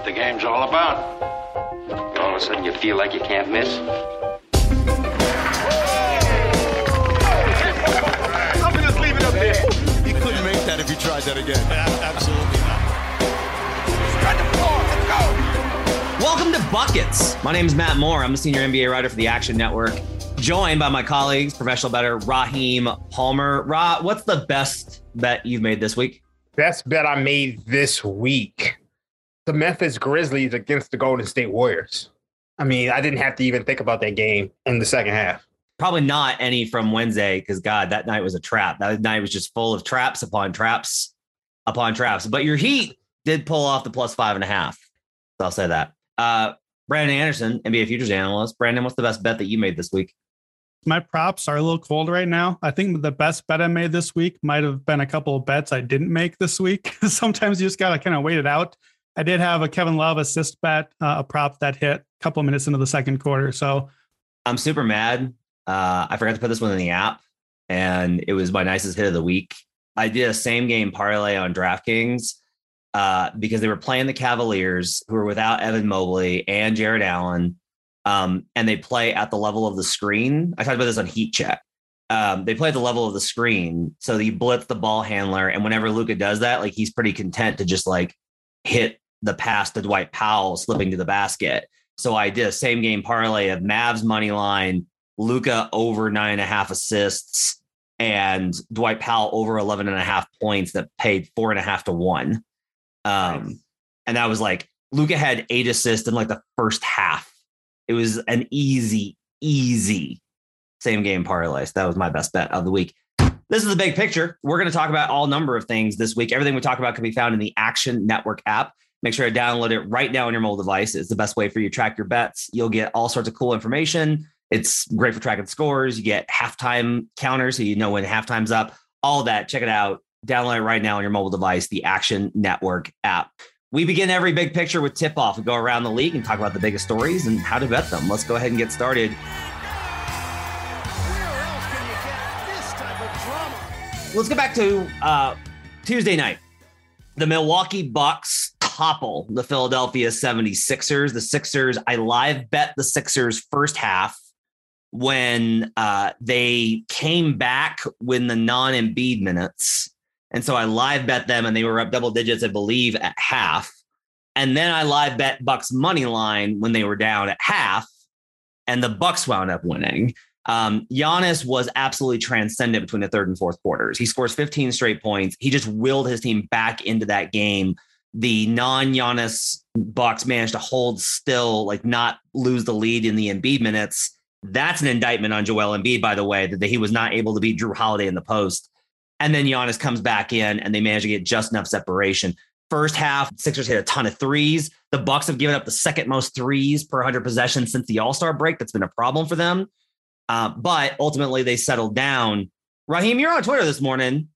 what the game's all about. All of a sudden, you feel like you can't miss. I'm just leave it up there. You couldn't make that if you tried that again. Absolutely Spread the floor. Let's go. Welcome to Buckets. My name is Matt Moore. I'm the senior NBA writer for the Action Network, joined by my colleagues, professional bettor Raheem Palmer. Ra, what's the best bet you've made this week? Best bet I made this week the Memphis Grizzlies against the Golden State Warriors. I mean, I didn't have to even think about that game in the second half. Probably not any from Wednesday because, God, that night was a trap. That night was just full of traps upon traps upon traps. But your Heat did pull off the plus five and a half. So I'll say that. Uh, Brandon Anderson, NBA futures analyst. Brandon, what's the best bet that you made this week? my props are a little cold right now. I think the best bet I made this week might have been a couple of bets I didn't make this week. Sometimes you just got to kind of wait it out. I did have a Kevin Love assist bet, uh, a prop that hit a couple of minutes into the second quarter. So I'm super mad. Uh, I forgot to put this one in the app, and it was my nicest hit of the week. I did a same game parlay on DraftKings uh, because they were playing the Cavaliers, who were without Evan Mobley and Jarrett Allen um, and they play at the level of the screen. I talked about this on Heat Check. Um, they play at the level of the screen, so you blitz the ball handler, and whenever Luka does that, like he's pretty content to just like hit the pass to Dwight Powell slipping to the basket. So I did a same game parlay of Mavs money line, Luka over nine and a half assists, and Dwight Powell over 11 and a half points that paid four and a half to one. Um, nice. and that was like Luka had eight assists in like the first half it was an easy, easy same game parlay. So that was my best bet of the week. This is the big picture. We're going to talk about all number of things this week. Everything we talk about can be found in the Action Network app. Make sure to download it right now on your mobile device. It's the best way for you to track your bets. You'll get all sorts of cool information. It's great for tracking scores. You get halftime counters, so you know when halftime's up. All that. Check it out. Download it right now on your mobile device, the Action Network app. We begin every big picture with tip off. We go around the league and talk about the biggest stories and how to bet them. Let's go ahead and get started. Let's get back to uh, Tuesday night. The Milwaukee Bucks topple the Philadelphia 76ers. The Sixers, I live bet the Sixers first half when uh, they came back when the non Embiid minutes and so I live bet them and they were up double digits, I believe, at half. And then I live bet Bucks money line when they were down at half, and the Bucks wound up winning. Um, Giannis was absolutely transcendent between the third and fourth quarters. He scores 15 straight points. He just willed his team back into that game. The non-Giannis Bucks managed to hold still, like not lose the lead in the Embiid minutes. That's an indictment on Joel Embiid, by the way, that he was not able to beat Jrue Holiday in the post. And then Giannis comes back in and they manage to get just enough separation. First half, Sixers hit a ton of threes. The Bucks have given up the second most threes per 100 possessions since the All Star break. That's been a problem for them. Uh, but ultimately, they settled down. Raheem, you're on Twitter this morning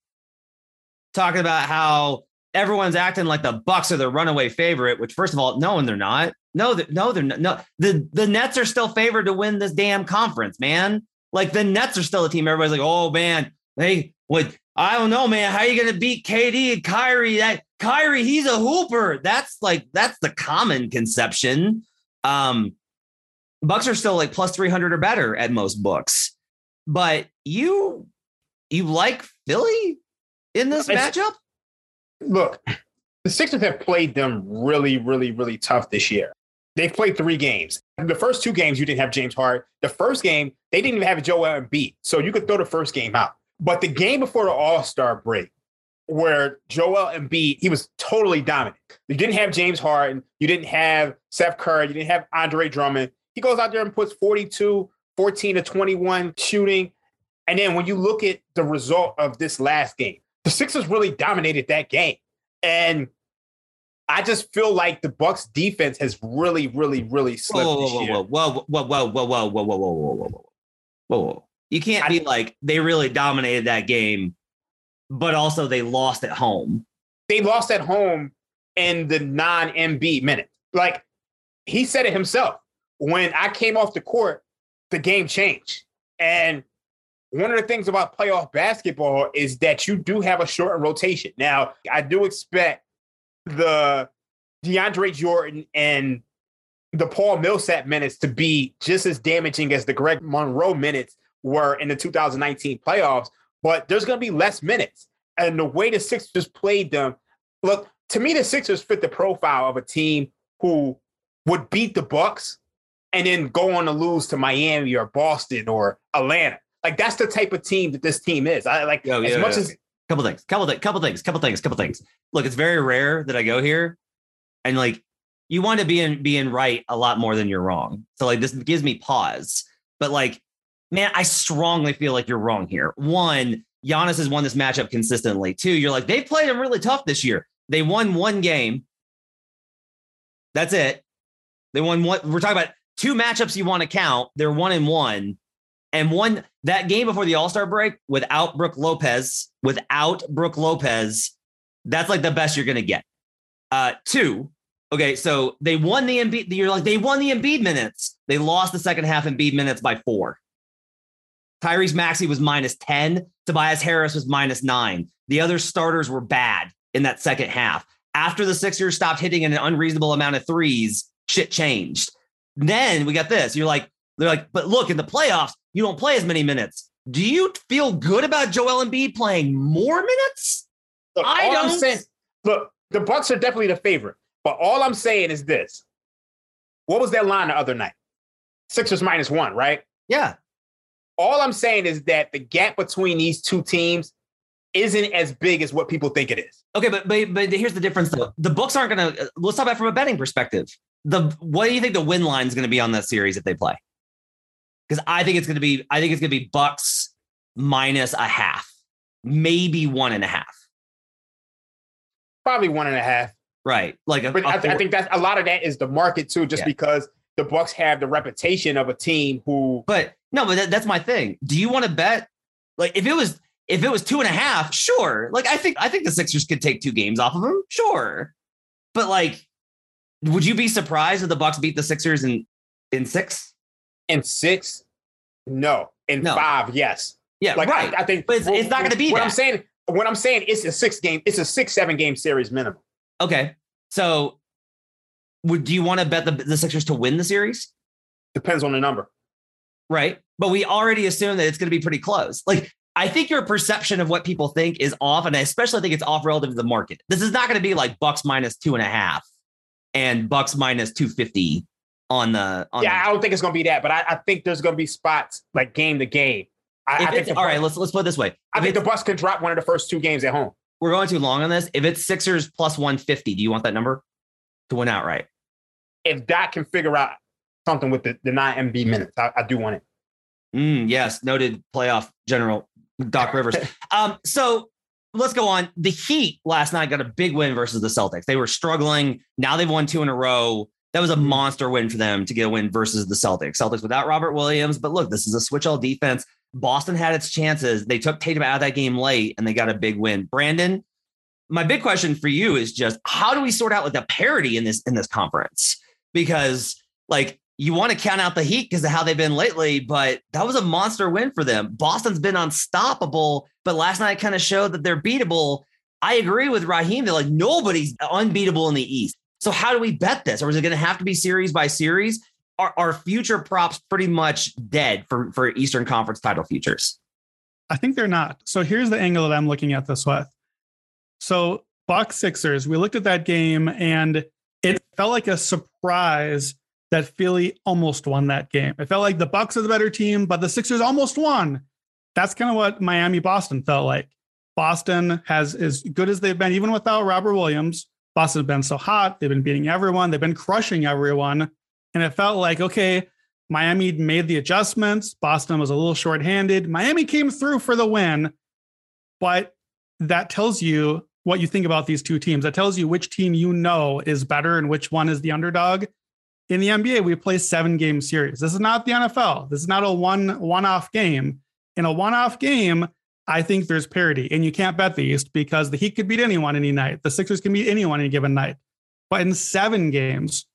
talking about how everyone's acting like the Bucks are the runaway favorite. Which, first of all, no, and they're not. No, they're, no, they're not. No, the the Nets are still favored to win this damn conference, man. Like the Nets are still a team. Everybody's like, oh man, they would I don't know, man. How are you going to beat KD and Kyrie? That Kyrie, he's a hooper. That's like that's the common conception. Um, Bucks are still like plus three hundred or better at most books, but you you like Philly in this it's, matchup? Look, the Sixers have played them really, really, really tough this year. They've played three games. The first two games, you didn't have James Hart. The first game, they didn't even have Joel Embiid, so you could throw the first game out. But the game before the All Star break, where Joel Embiid, he was totally dominant. You didn't have James Harden, you didn't have Seth Curry, you didn't have Andre Drummond. He goes out there and puts 42, 14 to 21 shooting. And then when you look at the result of this last game, the Sixers really dominated that game. And I just feel like the Bucks defense has really, really, really slipped whoa, whoa. Whoa, whoa, whoa, whoa, whoa, whoa, whoa, whoa, whoa, whoa, whoa, whoa, whoa, whoa. You can't be like they really dominated that game, but also they lost at home. They lost at home in the non-Embiid minute. Like he said it himself. When I came off the court, the game changed. And one of the things about playoff basketball is that you do have a shortened rotation. Now, I do expect the DeAndre Jordan and the Paul Millsap minutes to be just as damaging as the Greg Monroe minutes were in the 2019 playoffs, but there's going to be less minutes. And the way the Sixers played them, look, to me, the Sixers fit the profile of a team who would beat the Bucks and then go on to lose to Miami or Boston or Atlanta. Like that's the type of team that this team is. I like Oh, as yeah, much yeah. as couple things, couple things, couple things, couple things, couple things. Look, it's very rare that I go here, and like you want to be in being right a lot more than you're wrong. So like this gives me pause. But like, man, I strongly feel like you're wrong here. One, Giannis has won this matchup consistently. Two, you're like they've played him really tough this year. They won one game. That's it. They won one. We're talking about two matchups you want to count. They're one and one. And one that game before the All Star break without Brook Lopez, without Brook Lopez, that's like the best you're gonna get. Uh, two, okay, so they won the Embiid. You're like they won the Embiid minutes. They lost the second half Embiid minutes by four. Tyrese Maxey was minus ten. Tobias Harris was minus nine. The other starters were bad in that second half. After the Sixers stopped hitting an unreasonable amount of threes, shit changed. Then we got this. You're like, they're like, but look, in the playoffs, you don't play as many minutes. Do you feel good about Joel Embiid playing more minutes? look, I all I'm don't- saying, look, the Bucks are definitely the favorite. But all I'm saying is this: what was that line the other night? Sixers minus one, right? Yeah. All I'm saying is that the gap between these two teams isn't as big as what people think it is. Okay, but but, but here's the difference though. The books aren't gonna uh, let's talk about from a betting perspective. The what do you think the win line is gonna be on that series if they play? Because I think it's gonna be, I think it's gonna be Bucks minus a half, maybe one and a half. Probably one and a half. Right. Like a, But a I, th- I think that's a lot of that is the market too, just Yeah. because the Bucks have the reputation of a team who But no, but that, that's my thing. Do you want to bet? Like if it was if it was two and a half, sure. Like I think I think the Sixers could take two games off of them, sure. But like, would you be surprised if the Bucks beat the Sixers in in six? In six, no. In No. five, yes. Yeah, Like right. I, I think But it's- it's not gonna be what that. I'm saying. What I'm saying, it's a six game, it's a six, seven game series minimum. okay, so would do you want to bet the the Sixers to win the series? Depends on the number. Right, but we already assume that it's going to be pretty close. Like. I think your perception of what people think is off, and I especially think it's off relative to the market. This is not going to be like Bucks minus two and a half and Bucks minus two fifty on the on Yeah, I don't think it's gonna be that, but I, I think there's gonna be spots like game to game. I, I think the, all right, let's let's put it this way. I If think the Bucks can drop one of the first two games at home. we're going too long on this. If it's Sixers plus one fifty, do you want that number to win outright? If Doc can figure out something with the, the nine Embiid minutes, I, I do want it. Mm, yes, noted playoff general Doc Rivers. um, so let's go on. The Heat last night got a big win versus the Celtics. They were struggling. Now they've won two in a row. That was a mm-hmm. monster win for them to get a win versus the Celtics. Celtics without Robert Williams, but look, this is a switch all defense. Boston had its chances. They took Tatum out of that game late and they got a big win. Brandon, my big question for you is just how do we sort out like the parity in this in this conference? Because like you want to count out the Heat because of how they've been lately, but that was a monster win for them. Boston's been unstoppable, but last night kind of showed that they're beatable. I agree with Raheem that like nobody's unbeatable in the East. So how do we bet this, or is it going to have to be series by series? Are, are future props pretty much dead for for Eastern Conference title futures? I think they're not. So here's the angle that I'm looking at this with. So Bucks Sixers, we looked at that game and it felt like a surprise that Philly almost won that game. It felt like the Bucks are the better team, but the Sixers almost won. That's kind of what Miami Boston felt like. Boston has as good as they've been, even without Robert Williams. Boston has been so hot. They've been beating everyone. They've been crushing everyone. And it felt like, okay, Miami made the adjustments. Boston was a little shorthanded. Miami came through for the win. But that tells you what you think about these two teams. That tells you which team you know is better and which one is the underdog. In the NBA, we play seven game series. This is not the NFL. This is not a one one off game. In a one off game, I think there's parity, and you can't bet the East because the Heat could beat anyone any night. The Sixers can beat anyone any given night. But in seven games,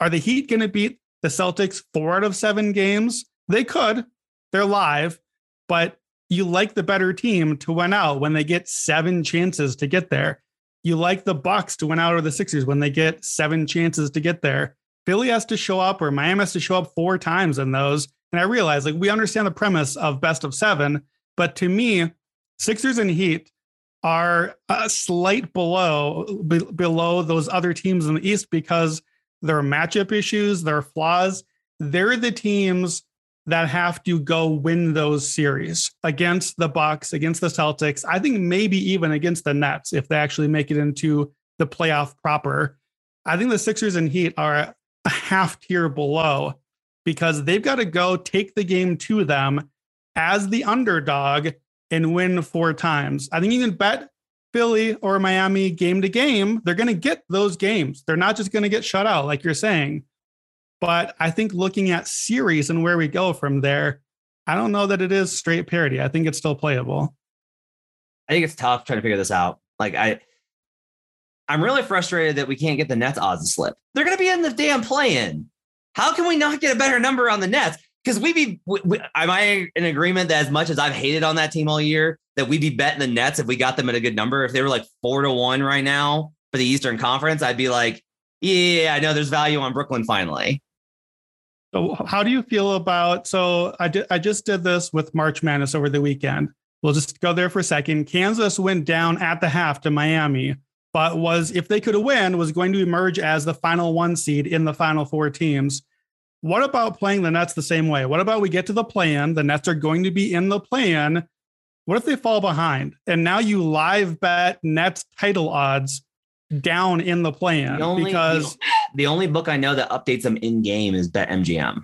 are the Heat going to beat the Celtics four out of seven games? They could. They're live, but you like the better team to win out when they get seven chances to get there. you like the Bucks to win out over the Sixers when they get seven chances to get there. Philly has to show up or Miami has to show up four times in those. And I realize like we understand the premise of best of seven, but to me, Sixers and Heat are a slight below be, below those other teams in the East because there are matchup issues, there are flaws. They're the teams that have to go win those series against the Bucks, against the Celtics. I think maybe even against the Nets if they actually make it into the playoff proper. I think the Sixers and Heat are a half tier below because they've got to go take the game to them as the underdog and win four times. I think you can bet Philly or Miami game to game. They're going to get those games. They're not just going to get shut out, like you're saying. But I think looking at series and where we go from there, I don't know that it is straight parity. I think it's still playable. I think it's tough trying to figure this out. Like I, I'm really frustrated that we can't get the Nets odds to slip. They're going to be in the damn play-in. How can we not get a better number on the Nets? Because we be, we, we, am I in agreement that as much as I've hated on that team all year, that we'd be betting the Nets if we got them at a good number? If they were like four to one right now for the Eastern Conference, I'd be like, yeah, I know there's value on Brooklyn finally. So how do you feel about? So I did. I just did this with March Madness over the weekend. We'll just go there for a second. Kansas went down at the half to Miami, but was if they could win, was going to emerge as the final one seed in the final four teams. What about playing the Nets the same way? What about we get to the play-in? The Nets are going to be in the play-in. What if they fall behind? And now you live bet Nets title odds down in the play-in only, because the, the, only book I know that updates them in game is BetMGM.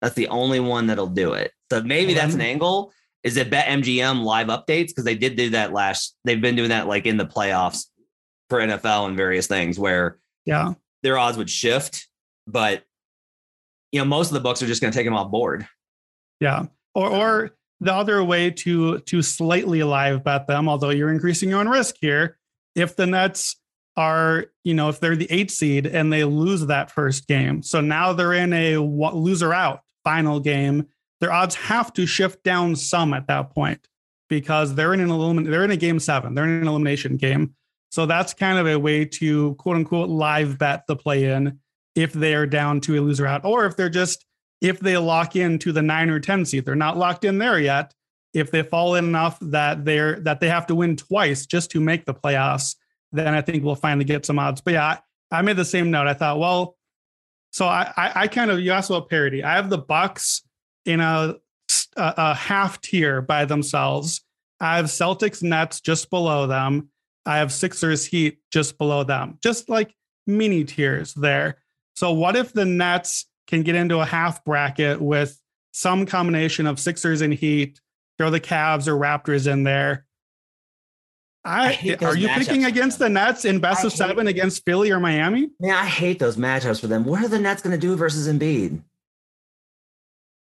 That's the only one that'll do it. So maybe that's an angle. Is it BetMGM live updates? Because they did do that last. They've been doing that like in the playoffs for NFL and various things where yeah their odds would shift, but you know most of the books are just going to take them off board. Yeah, or or the other way to to slightly live bet them, although you're increasing your own risk here. If the Nets are, you know, if they're the eight seed and they lose that first game. So now they're in a loser out final game. Their odds have to shift down some at that point because they're in an elimin- they're in a game seven. They're in an elimination game. So that's kind of a way to quote unquote live bet the play in if they are down to a loser out, or if they're just if they lock in to the nine or 10 seed, they're not locked in there yet. If they fall in enough that they're that they have to win twice just to make the playoffs, then I think we'll finally get some odds. But yeah, I, I made the same note. I thought, well, so I, I, I kind of you asked about parity. I have the Bucks in a, a, a half tier by themselves. I have Celtics Nets just below them. I have Sixers Heat just below them, just like mini tiers there. So what if the Nets can get into a half bracket with some combination of Sixers and Heat, throw the Cavs or Raptors in there, I, I are you picking against the Nets in best I of seven against Philly or Miami? Man, I hate those matchups for them. What are the Nets going to do versus Embiid?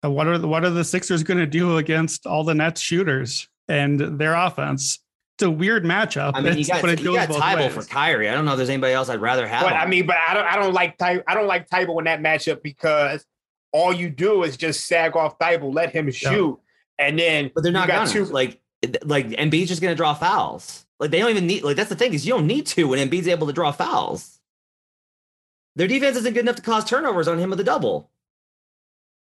What are the, what are the Sixers going to do against all the Nets shooters and their offense? It's a weird matchup. I mean, you got, but you got Thybulle for Kyrie. I don't know if there's anybody else I'd rather have. But, I mean, but I don't I don't like Ty, I don't like Thybulle in that matchup because all you do is just sag off Thybulle, let him shoot, yeah. and then but they're not got two like like Embiid's just going to draw fouls. Like they don't even need like that's the thing is you don't need to when Embiid's able to draw fouls. Their defense isn't good enough to cause turnovers on him with a double.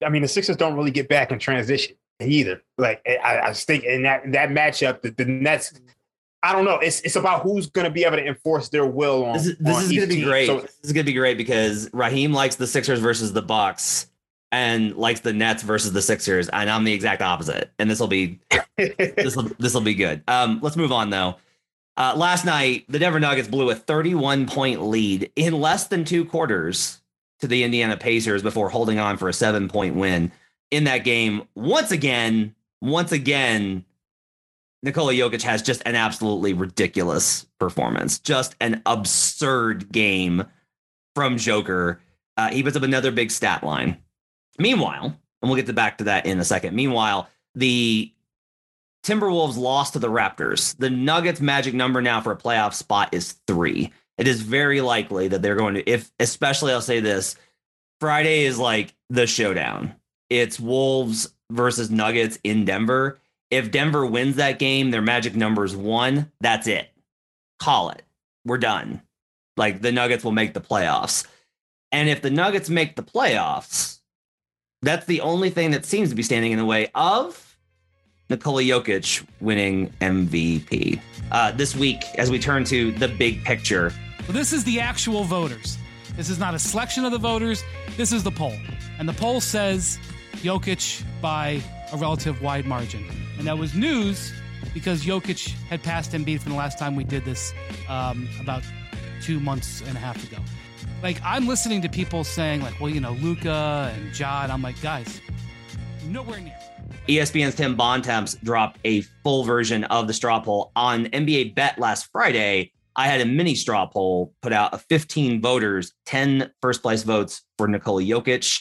I mean, the Sixers don't really get back in transition either. Like I, I think in that that matchup, the, the Nets. I don't know. It's it's about who's going to be able to enforce their will on. This is, this is going to be great. So, this is going to be great because Raheem likes the Sixers versus the Bucks, and likes the Nets versus the Sixers, and I'm the exact opposite. And this will be this will this will be good. Um, let's move on though. Uh, last night, the Denver Nuggets blew a 31 point lead in less than two quarters to the Indiana Pacers before holding on for a seven point win in that game. Once again, once again, Nikola Jokic has just an absolutely ridiculous performance, just an absurd game from Joker. Uh, he puts up another big stat line. Meanwhile, and we'll get to back to that in a second. Meanwhile, the Timberwolves lost to the Raptors. The Nuggets' magic number now for a playoff spot is three. It is very likely that they're going to, if especially I'll say this Friday is like the showdown. It's Wolves versus Nuggets in Denver. If Denver wins that game, their magic number is one. That's it. Call it. we're done. Like the Nuggets will make the playoffs. And if the Nuggets make the playoffs, that's the only thing that seems to be standing in the way of Nikola Jokic winning MVP. Uh, this week, as we turn to the big picture. Well, this is the actual voters. This is not a selection of the voters. This is the poll. And the poll says Jokic by a relative wide margin. And that was news because Jokic had passed Embiid from the last time we did this um, about two months and a half ago. Like, I'm listening to people saying, like, well, you know, Luka and Ja. I'm like, guys, nowhere near. ESPN's Tim Bontemps dropped a full version of the straw poll on NBA Bet last Friday. I had a mini straw poll put out of 15 voters, 10 first place votes for Nikola Jokic,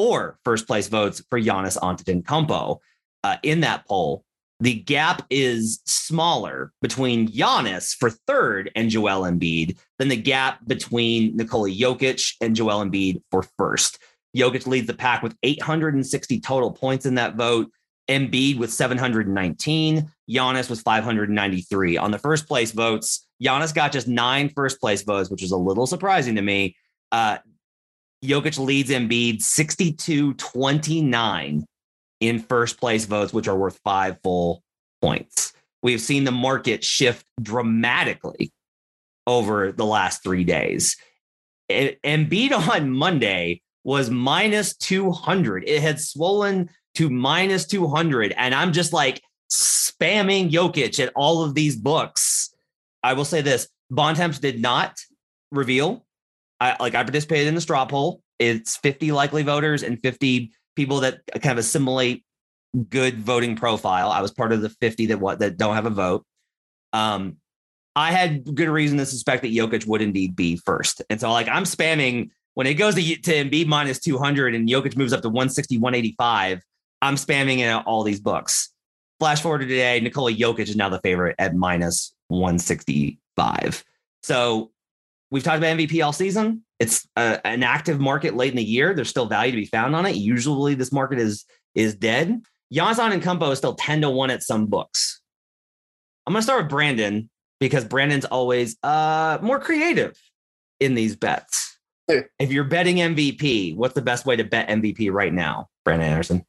four first place votes for Giannis Antetokounmpo. Uh, in that poll, the gap is smaller between Giannis for third and Joel Embiid than the gap between Nikola Jokic and Joel Embiid for first. Jokic leads the pack with 860 total points in that vote. Embiid with 719. Giannis was 593. On the first place votes, Giannis got just nine first place votes, which is a little surprising to me. Uh, Jokic leads Embiid 62 29 in first place votes, which are worth five full points. We've seen the market shift dramatically over the last three days. Embiid on Monday was minus 200. It had swollen to minus 200. And I'm just like spamming Jokic at all of these books. I will say this Bontemps did not reveal. I like I participated in the straw poll. It's 50 likely voters and 50 people that kind of assimilate good voting profile. I was part of the 50 that what that don't have a vote. Um, I had good reason to suspect that Jokic would indeed be first. And so like I'm spamming when it goes to, to Embiid minus 200 and Jokic moves up to 160, 185. I'm spamming in all these books. Flash forward to today, Nikola Jokic is now the favorite at minus 165. So we've talked about MVP all season. It's a, an active market late in the year. There's still value to be found on it. Usually this market is is dead. Giannis Antetokounmpo is still 10 to 1 at some books. I'm going to start with Brandon because Brandon's always uh, more creative in these bets. if you're betting MVP, what's the best way to bet MVP right now, Brandon Anderson?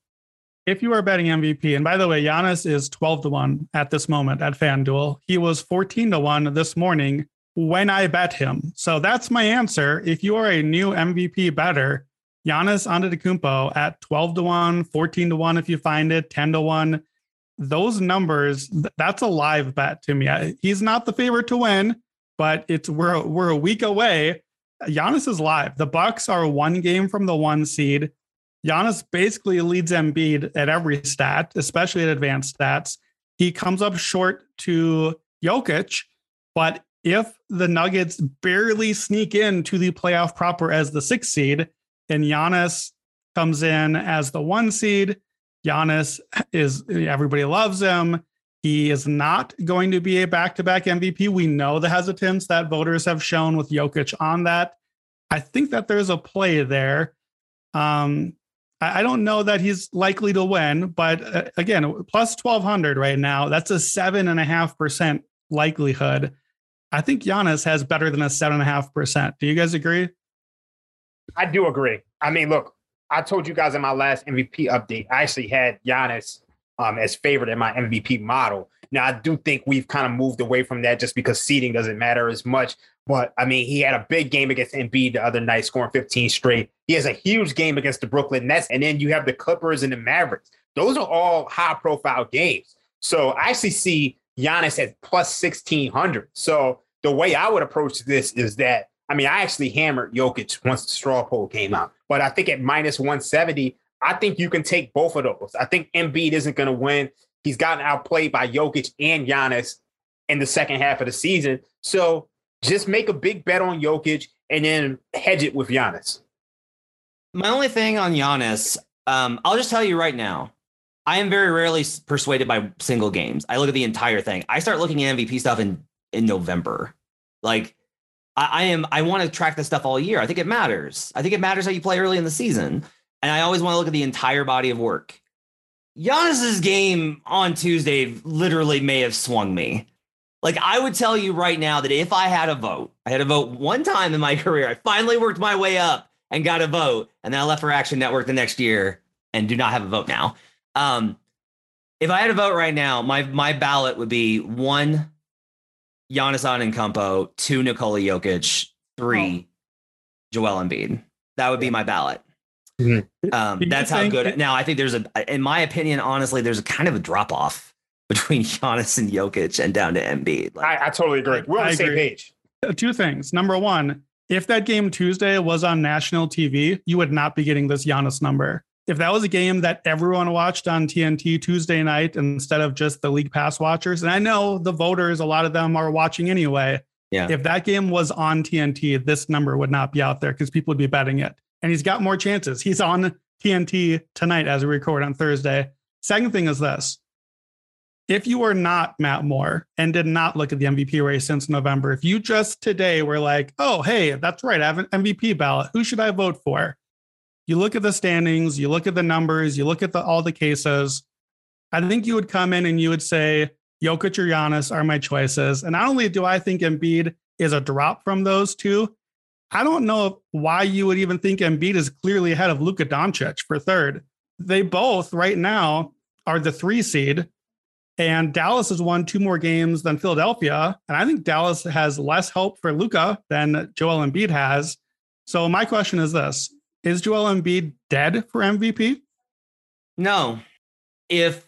if you are betting MVP, and by the way, Giannis is 12 to 1 at this moment at FanDuel. He was 14 to 1 this morning when I bet him. So that's my answer. If you are a new MVP better, Giannis Antetokounmpo at 12 to 1, 14 to 1 if you find it, 10 to 1. Those numbers, that's a live bet to me. He's not the favorite to win, but it's we're we're a week away. Giannis is live. The Bucks are one game from the one seed. Giannis basically leads Embiid at every stat, especially at advanced stats. He comes up short to Jokic, but if the Nuggets barely sneak into the playoff proper as the sixth seed, and Giannis comes in as the one seed, Giannis is everybody loves him. He is not going to be a back-to-back MVP. We know the hesitance that voters have shown with Jokic on that. I think that there's a play there. Um, I don't know that he's likely to win, but uh, again, plus 1200 right now, that's a seven and a half percent likelihood. I think Giannis has better than a seven and a half percent. Do you guys agree? I do agree. I mean, look, I told you guys in my last MVP update, I actually had Giannis um, as favorite in my MVP model. Now, I do think we've kind of moved away from that just because seeding doesn't matter as much. But I mean, he had a big game against Embiid the other night, scoring 15 straight. He has a huge game against the Brooklyn Nets, and then you have the Clippers and the Mavericks. Those are all high-profile games. So I actually see Giannis at plus 1600. So the way I would approach this is that I mean, I actually hammered Jokic once the straw poll came out, but I think at minus 170, I think you can take both of those. I think Embiid isn't going to win. He's gotten outplayed by Jokic and Giannis in the second half of the season. So just make a big bet on Jokic and then hedge it with Giannis. My only thing on Giannis, um, I'll just tell you right now, I am very rarely persuaded by single games. I look at the entire thing. I start looking at MVP stuff in in November. Like I, I am, I want to track this stuff all year. I think it matters. I think it matters how you play early in the season, and I always want to look at the entire body of work. Giannis's game on Tuesday literally may have swung me. Like I would tell you right now that if I had a vote, I had a vote one time in my career. I finally worked my way up and got a vote, and then I left for Action Network the next year and do not have a vote now. Um, if I had a vote right now, my my ballot would be one Giannis Antetokounmpo, two Nikola Jokic, three Joel Embiid. That would be my ballot. Mhm. Um, that's how good. now, I think there's a, in my opinion, honestly, there's a kind of a drop off between Giannis and Jokic and down to Embiid. Like, I, I totally agree. We're on I the same page. Uh, Two things. Number one, if that game Tuesday was on national TV, you would not be getting this Giannis number. If that was a game that everyone watched on TNT Tuesday night instead of just the League Pass watchers, and I know the voters, a lot of them are watching anyway. Yeah. If that game was on TNT, this number would not be out there because people would be betting it. And he's got more chances. He's on TNT tonight as we record on Thursday. Second thing is this if you were not Matt Moore and did not look at the MVP race since November, if you just today were like, oh, hey, that's right, I have an MVP ballot. Who should I vote for? You look at the standings, you look at the numbers, you look at the, all the cases. I think you would come in and you would say, Jokic or Giannis are my choices. And not only do I think Embiid is a drop from those two, I don't know why you would even think Embiid is clearly ahead of Luka Doncic for third. They both right now are the three seed, and Dallas has won two more games than Philadelphia. And I think Dallas has less hope for Luka than Joel Embiid has. So my question is this: Is Joel Embiid dead for MVP? No. If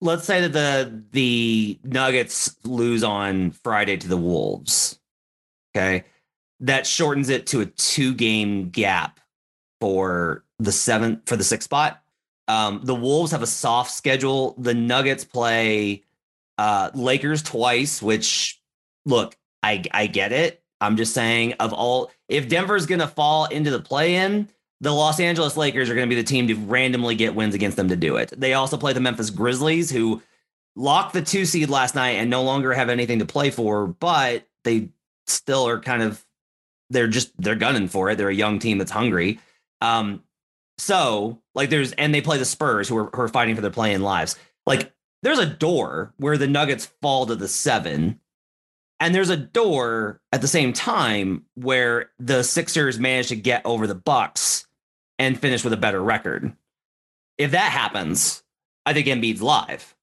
let's say that the the Nuggets lose on Friday to the Wolves, okay, that shortens it to a two game gap for the seventh for the sixth spot. Um, the Wolves have a soft schedule. The Nuggets play uh, Lakers twice, which look, I I get it. I'm just saying of all if Denver's gonna fall into the play in, the Los Angeles Lakers are going to be the team to randomly get wins against them to do it. They also play the Memphis Grizzlies, who locked the two seed last night and no longer have anything to play for, but they still are kind of they're just they're gunning for it. They're a young team that's hungry. Um, so like there's and they play the Spurs who are who are fighting for their play-in lives. Like there's a door where the Nuggets fall to the seven. And there's a door at the same time where the Sixers manage to get over the Bucks and finish with a better record. If that happens, I think Embiid's live.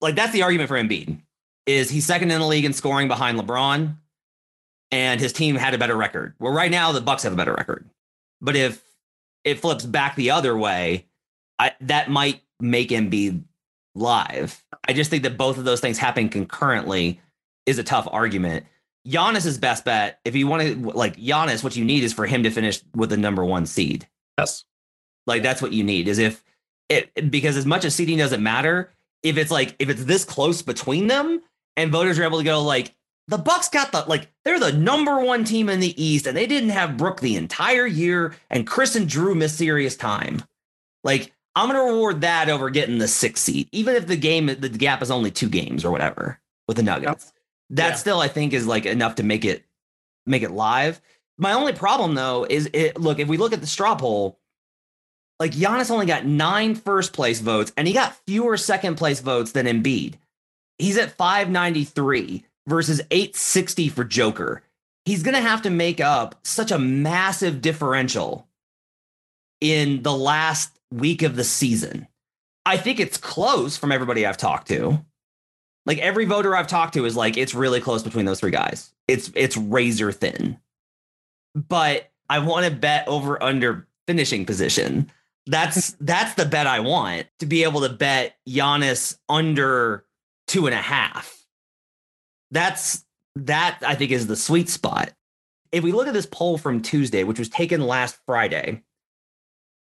Like that's the argument for Embiid. Is he's second in the league in scoring behind LeBron, and his team had a better record. Well, right now the Bucks have a better record. But if it flips back the other way, I, that might make Embiid live. I just think that both of those things happen concurrently is a tough argument. Giannis's best bet, if you want to like Giannis, what you need is for him to finish with the number one seed. Yes. Like that's what you need is if it because as much as seeding doesn't matter, if it's like if it's this close between them and voters are able to go like the Bucks got the like they're the number one team in the East and they didn't have Brook the entire year and Khris and Jrue missed serious time. Like I'm gonna reward that over getting the sixth seed, even if the game the gap is only two games or whatever with the Nuggets. That Yeah. still I think is like enough to make it make it live. My only problem though is it look if we look at the straw poll, like Giannis only got nine first place votes and he got fewer second place votes than Embiid. He's at 593 versus 860 for Joker. He's going to have to make up such a massive differential in the last week of the season. I think it's close from everybody I've talked to. Like every voter I've talked to is like it's really close between those three guys. It's it's razor thin. But I want to bet over under finishing position. That's that's the bet I want to be able to bet Giannis under two and a half. That's that I think is the sweet spot. If we look at this poll from Tuesday, which was taken last Friday,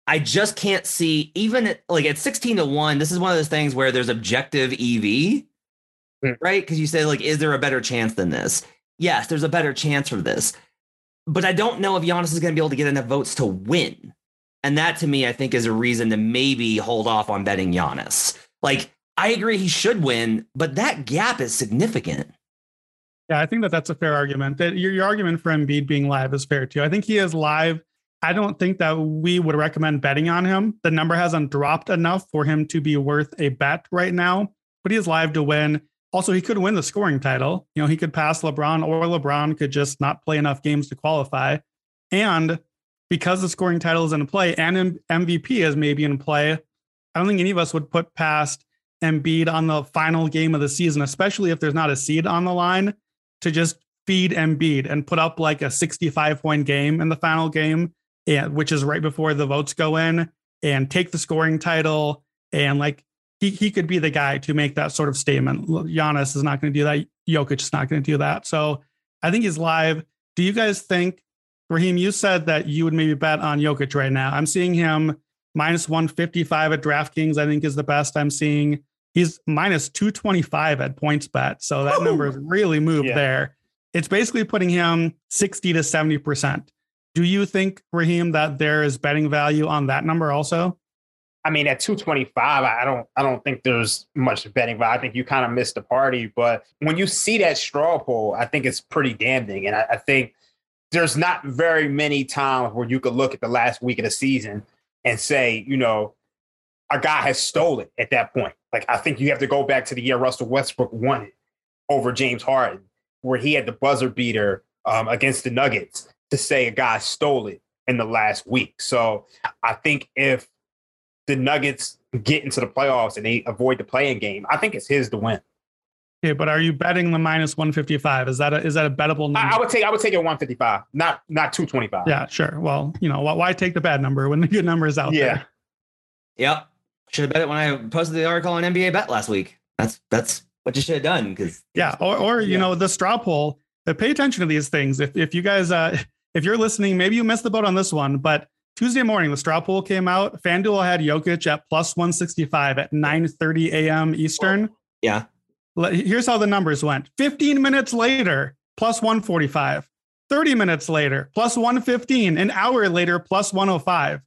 I just can't see even at, like at 16 to 1, this is one of those things where there's objective EV, Hmm. right? Because you say, like, is there a better chance than this? Yes, there's a better chance for this. But I don't know if Giannis is going to be able to get enough votes to win. And that to me, I think, is a reason to maybe hold off on betting Giannis. Like, I agree he should win, but that gap is significant. Yeah, I think that that's a fair argument. That your, your argument for Embiid being live is fair too. I think he is live. I don't think that we would recommend betting on him. The number hasn't dropped enough for him to be worth a bet right now, but he is live to win. Also, he could win the scoring title. You know, he could pass LeBron, or LeBron could just not play enough games to qualify. And because the scoring title is in play and MVP is maybe in play, I don't think any of us would put past Embiid on the final game of the season, especially if there's not a seed on the line, to just feed Embiid and put up like a 65 point game in the final game, which is right before the votes go in, and take the scoring title. And like he, he could be the guy to make that sort of statement. Giannis is not going to do that. Jokic is not going to do that. So I think he's live. Do you guys think, Raheem, you said that you would maybe bet on Jokic right now? I'm seeing him minus 155 at DraftKings, I think is the best I'm seeing. He's minus 225 at PointsBet. So that number has really moved yeah. there. It's basically putting him 60 to 70%. Do you think, Raheem, that there is betting value on that number also? I mean, at 225, I don't I don't think there's much betting value. I think you kind of missed the party. But when you see that straw poll, I think it's pretty damning. And I, I think there's not very many times where you could look at the last week of the season and say, you know, a guy has stolen at that point. Like I think you have to go back to the year Russell Westbrook won it over James Harden, where he had the buzzer beater um, against the Nuggets to say a guy stole it in the last week. So I think if the Nuggets get into the playoffs and they avoid the play-in game, I think it's his to win. Okay, but are you betting the minus one fifty five? Is that a, is that a bettable number? I, I, would take I would take it one fifty five, not not two twenty five. Yeah, sure. Well, you know, why, why take the bad number when the good number is out yeah. there? Yeah. Yep. Should have bet it when I posted the article on NBA Bet last week. That's that's what you should have done because yeah, or or you yeah. know the straw poll. But pay attention to these things. If if you guys uh if you're listening, maybe you missed the boat on this one, but Tuesday morning the straw poll came out. FanDuel had Jokic at plus 165 at 9:30 a.m. Eastern. Oh, yeah. Here's how the numbers went. 15 minutes later, plus 145. 30 minutes later, plus 115. An hour later, plus 105.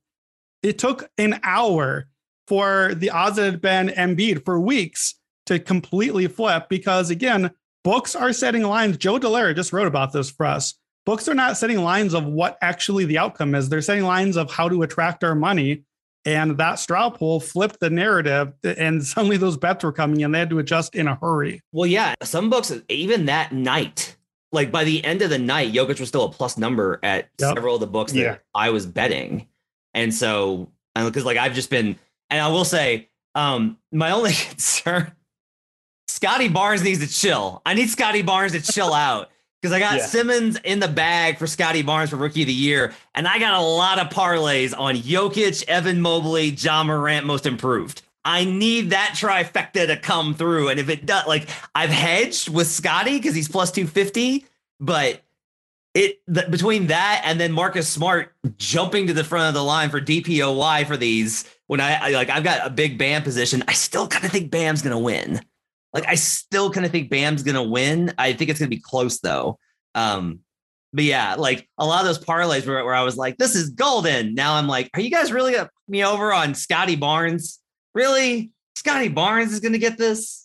It took an hour for the odds that had been Embiid for weeks to completely flip because, again, books are setting lines. Joe Dellera just wrote about this for us. Books are not setting lines of what actually the outcome is. They're setting lines of how to attract our money. And that straw poll flipped the narrative, and suddenly those bets were coming in. They had to adjust in a hurry. Well, yeah, some books, even that night, like by the end of the night, Jokic was still a plus number at yep. several of the books that yeah. I was betting. And so, because like I've just been and I will say, um, my only concern, Scottie Barnes needs to chill. I need Scottie Barnes to chill out because I got yeah. Simmons in the bag for Scottie Barnes for Rookie of the Year, and I got a lot of parlays on Jokic, Evan Mobley, Ja Morant, most improved. I need that trifecta to come through, and if it does, like I've hedged with Scottie because he's plus two fifty, but it the, between that and then Marcus Smart jumping to the front of the line for DPOY for these when I, I like I've got a big Bam position, I still kind of think Bam's gonna win. Like I still kind of think Bam's gonna win. I think it's gonna be close though. Um, but yeah, like a lot of those parlays where, where I was like, this is golden. Now I'm like, are you guys really me over on Scottie Barnes? Really? Scottie Barnes is gonna get this?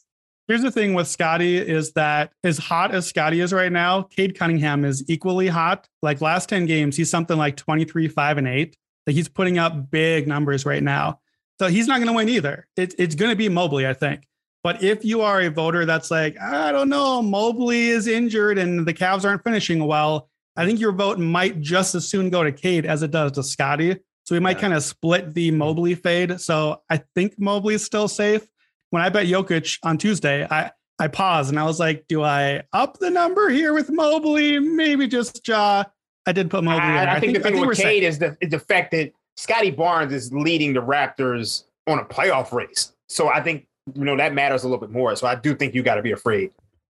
Here's the thing with Scottie is that as hot as Scottie is right now, Cade Cunningham is equally hot. Like last 10 games, he's something like 23, 5, and 8. Like he's putting up big numbers right now. So he's not going to win either. It, it's going to be Mobley, I think. But if you are a voter that's like, I don't know, Mobley is injured and the Cavs aren't finishing well, I think your vote might just as soon go to Cade as it does to Scottie. So we might yeah. kind of split the Mobley fade. So I think Mobley is still safe when I bet Jokic on Tuesday, I I paused and I was like, do I up the number here with Mobley? Maybe just Ja. I did put Mobley. I, I, I think, the thing think with Cade is the is the fact that Scottie Barnes is leading the Raptors on a playoff race. So I think you know that matters a little bit more. So I do think you got to be afraid.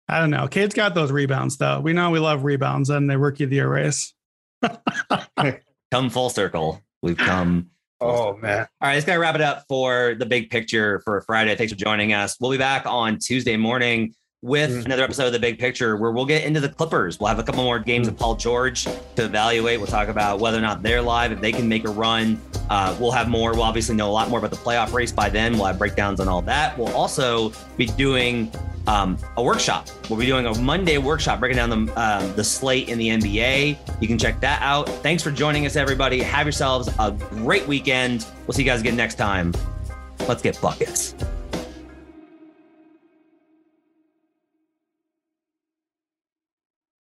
I don't know. Cade's got those rebounds though. We know we love rebounds and the rookie of the year race. come full circle. We've come Oh man. All right, let's gotta wrap it up for the big picture for Friday. Thanks for joining us. We'll be back on Tuesday morning with mm-hmm. another episode of the big picture where we'll get into the Clippers. We'll have a couple more games mm-hmm. of Paul George to evaluate. We'll talk about whether or not they're live, if they can make a run. Uh, we'll have more. We'll obviously know a lot more about the playoff race by then. We'll have breakdowns on all that. We'll also be doing um, a workshop. We'll be doing a Monday workshop breaking down the uh, the slate in the NBA. You can check that out. Thanks for joining us, everybody. Have yourselves a great weekend. We'll see you guys again next time. Let's get buckets.